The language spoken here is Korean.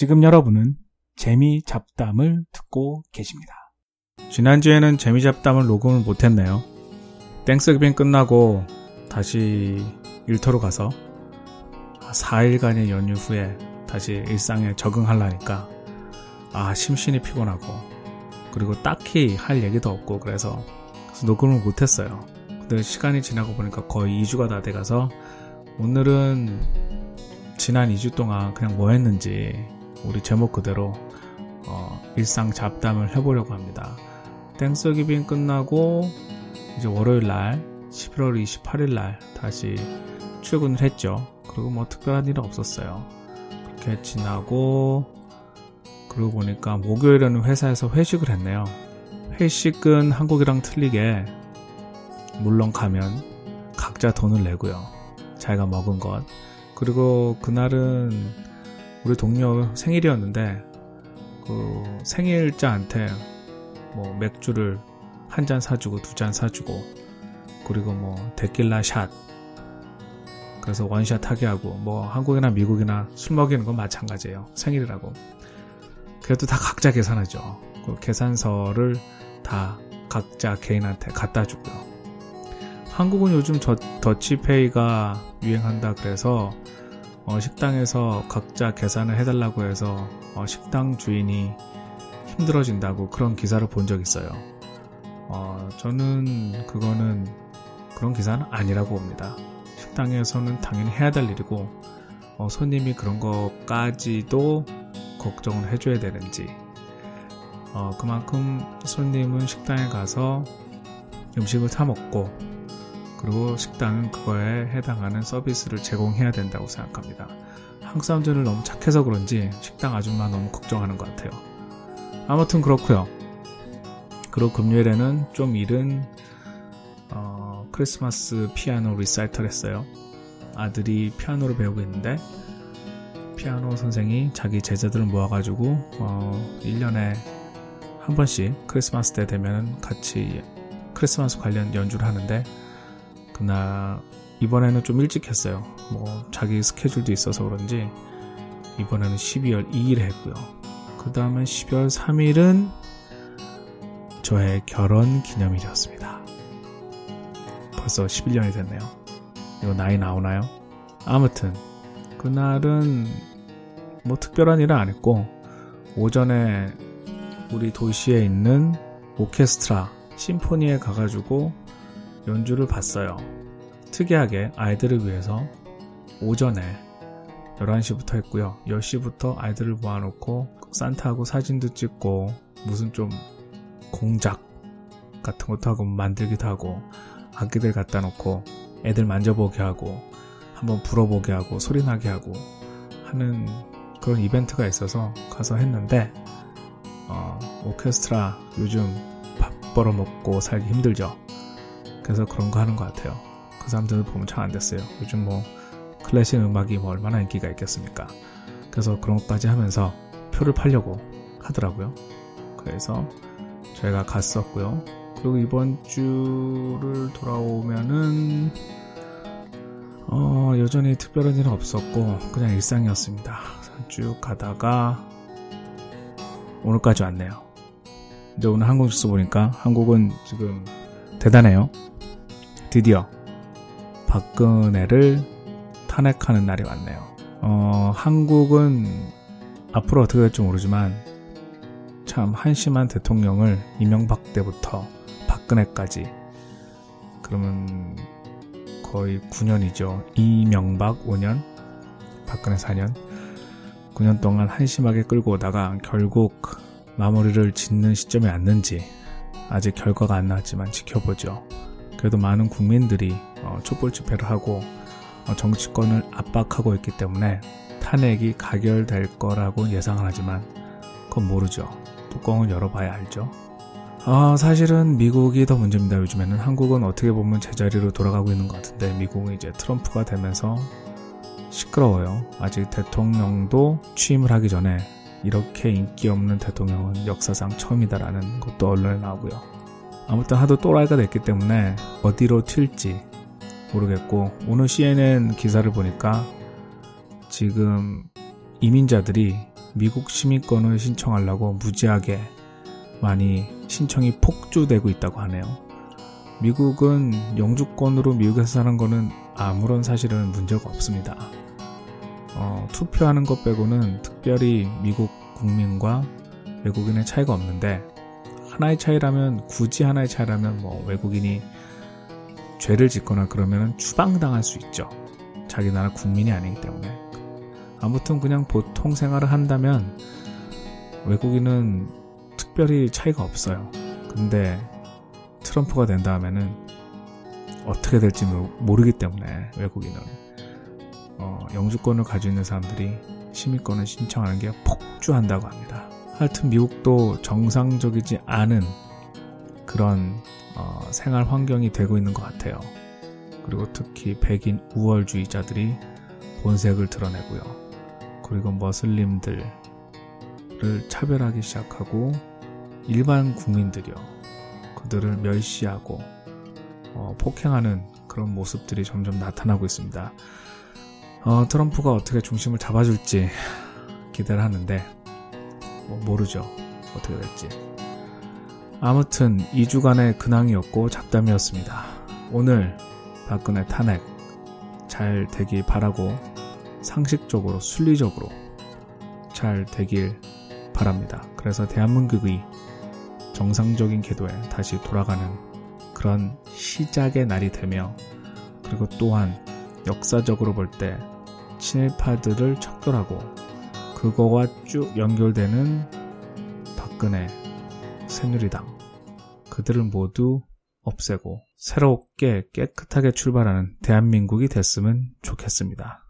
지금 여러분은 재미 잡담을 듣고 계십니다. 지난주에는 재미 잡담을 녹음을 못했네요. 땡스기빙 끝나고 다시 일터로 가서 4일간의 연휴 후에 다시 일상에 적응하려니까 아 심신이 피곤하고 그리고 딱히 할 얘기도 없고 그래서 녹음을 못했어요. 근데 시간이 지나고 보니까 거의 2주가 다 돼가서 오늘은 지난 2주 동안 그냥 뭐 했는지 우리 제목 그대로 어, 일상 잡담을 해보려고 합니다. 땡스기빙 끝나고 이제 월요일 날 11월 28일 날 다시 출근을 했죠. 그리고 뭐 특별한 일은 없었어요. 그렇게 지나고 그러고 보니까 목요일에는 회사에서 회식을 했네요. 회식은 한국이랑 틀리게 물론 가면 각자 돈을 내고요. 자기가 먹은 것. 그리고 그날은 우리 동료 생일이었는데 그 생일자한테 뭐 맥주를 한 잔 사주고 두 잔 사주고 그리고 뭐 데킬라 샷. 그래서 원샷 하게 하고 뭐 한국이나 미국이나 술 먹이는 건 마찬가지예요. 생일이라고. 그래도 다 각자 계산하죠. 그 계산서를 다 각자 개인한테 갖다 주고요. 한국은 요즘 저, 더치페이가 유행한다 그래서 어, 식당에서 각자 계산을 해달라고 해서 어, 식당 주인이 힘들어진다고 그런 기사를 본 적 있어요. 어, 저는 그거는 그런 기사는 아니라고 봅니다. 식당에서는 당연히 해야 될 일이고 어, 손님이 그런 것까지도 걱정을 해줘야 되는지 어, 그만큼 손님은 식당에 가서 음식을 사 먹고 그리고 식당은 그거에 해당하는 서비스를 제공해야 된다고 생각합니다. 한국 사람들은 너무 착해서 그런지 식당 아줌마 너무 걱정하는 것 같아요. 아무튼 그렇고요. 그리고 금요일에는 좀 이른 어, 크리스마스 피아노 리사이터를 했어요. 아들이 피아노를 배우고 있는데 피아노 선생이 자기 제자들을 모아가지고 어, 1년에 한 번씩 크리스마스 때 되면 같이 크리스마스 관련 연주를 하는데 그날 이번에는 좀 일찍 했어요. 뭐 자기 스케줄도 있어서 그런지 이번에는 12월 2일에 했고요. 그 다음에 12월 3일은 저의 결혼 기념일이었습니다. 벌써 11년이 됐네요. 이거 나이 나오나요? 아무튼 그날은 뭐 특별한 일은 안 했고 오전에 우리 도시에 있는 오케스트라 심포니에 가가지고 연주를 봤어요. 특이하게 아이들을 위해서 오전에 11시부터 했고요. 10시부터 아이들을 모아놓고 산타하고 사진도 찍고 무슨 좀 공작 같은 것도 하고 만들기도 하고 악기들 갖다 놓고 애들 만져보게 하고 한번 불어보게 하고 소리나게 하고 하는 그런 이벤트가 있어서 가서 했는데 어, 오케스트라 요즘 밥 벌어먹고 살기 힘들죠. 그래서 그런 거 하는 것 같아요. 그 사람들 보면 잘 안 됐어요. 요즘 뭐 클래식 음악이 뭐 얼마나 인기가 있겠습니까? 그래서 그런 것까지 하면서 표를 팔려고 하더라고요. 그래서 저희가 갔었고요. 그리고 이번 주를 돌아오면은 어, 여전히 특별한 일은 없었고 그냥 일상이었습니다. 쭉 가다가 오늘까지 왔네요. 근데 오늘 한국 뉴스 보니까 한국은 지금 대단해요. 드디어 박근혜를 탄핵하는 날이 왔네요. 어, 한국은 앞으로 어떻게 될지 모르지만 참 한심한 대통령을 이명박 때부터 박근혜까지 그러면 거의 9년이죠. 이명박 5년, 박근혜 4년. 9년 동안 한심하게 끌고 오다가 결국 마무리를 짓는 시점이 왔는지 아직 결과가 안 나왔지만 지켜보죠. 그래도 많은 국민들이 어, 촛불 집회를 하고 어, 정치권을 압박하고 있기 때문에 탄핵이 가결될 거라고 예상을 하지만 그건 모르죠. 뚜껑을 열어봐야 알죠. 아, 사실은 미국이 더 문제입니다. 요즘에는 한국은 어떻게 보면 제자리로 돌아가고 있는 것 같은데 미국은 이제 트럼프가 되면서 시끄러워요. 아직 대통령도 취임을 하기 전에 이렇게 인기 없는 대통령은 역사상 처음이다라는 것도 언론에 나오고요. 아무튼 하도 또라이가 됐기 때문에 어디로 튈지 모르겠고 오늘 CNN 기사를 보니까 지금 이민자들이 미국 시민권을 신청하려고 무지하게 많이 신청이 폭주되고 있다고 하네요. 미국은 영주권으로 미국에서 사는 거는 아무런 사실은 문제가 없습니다. 어, 투표하는 것 빼고는 특별히 미국 국민과 외국인의 차이가 없는데 하나의 차이라면 굳이 하나의 차이라면 뭐 외국인이 죄를 짓거나 그러면 추방당할 수 있죠. 자기 나라 국민이 아니기 때문에. 아무튼 그냥 보통 생활을 한다면 외국인은 특별히 차이가 없어요. 근데 트럼프가 된 다음에는 어떻게 될지 모르기 때문에 외국인은 어, 영주권을 가지고 있는 사람들이 시민권을 신청하는 게 폭주한다고 합니다. 하여튼 미국도 정상적이지 않은 그런 어, 생활 환경이 되고 있는 것 같아요. 그리고 특히 백인 우월주의자들이 본색을 드러내고요. 그리고 머슬림들을 차별하기 시작하고 일반 국민들이요. 그들을 멸시하고 어, 폭행하는 그런 모습들이 점점 나타나고 있습니다. 어, 트럼프가 어떻게 중심을 잡아줄지 기대를 하는데 뭐 모르죠. 어떻게 될지. 아무튼 2주간의 근황이었고 잡담이었습니다. 오늘 박근혜 탄핵 잘 되길 바라고 상식적으로 순리적으로 잘 되길 바랍니다. 그래서 대한민국의 정상적인 궤도에 다시 돌아가는 그런 시작의 날이 되며 그리고 또한 역사적으로 볼 때 친일파들을 척결하고 그거와 쭉 연결되는 박근혜 새누리당 그들을 모두 없애고 새롭게 깨끗하게 출발하는 대한민국이 됐으면 좋겠습니다.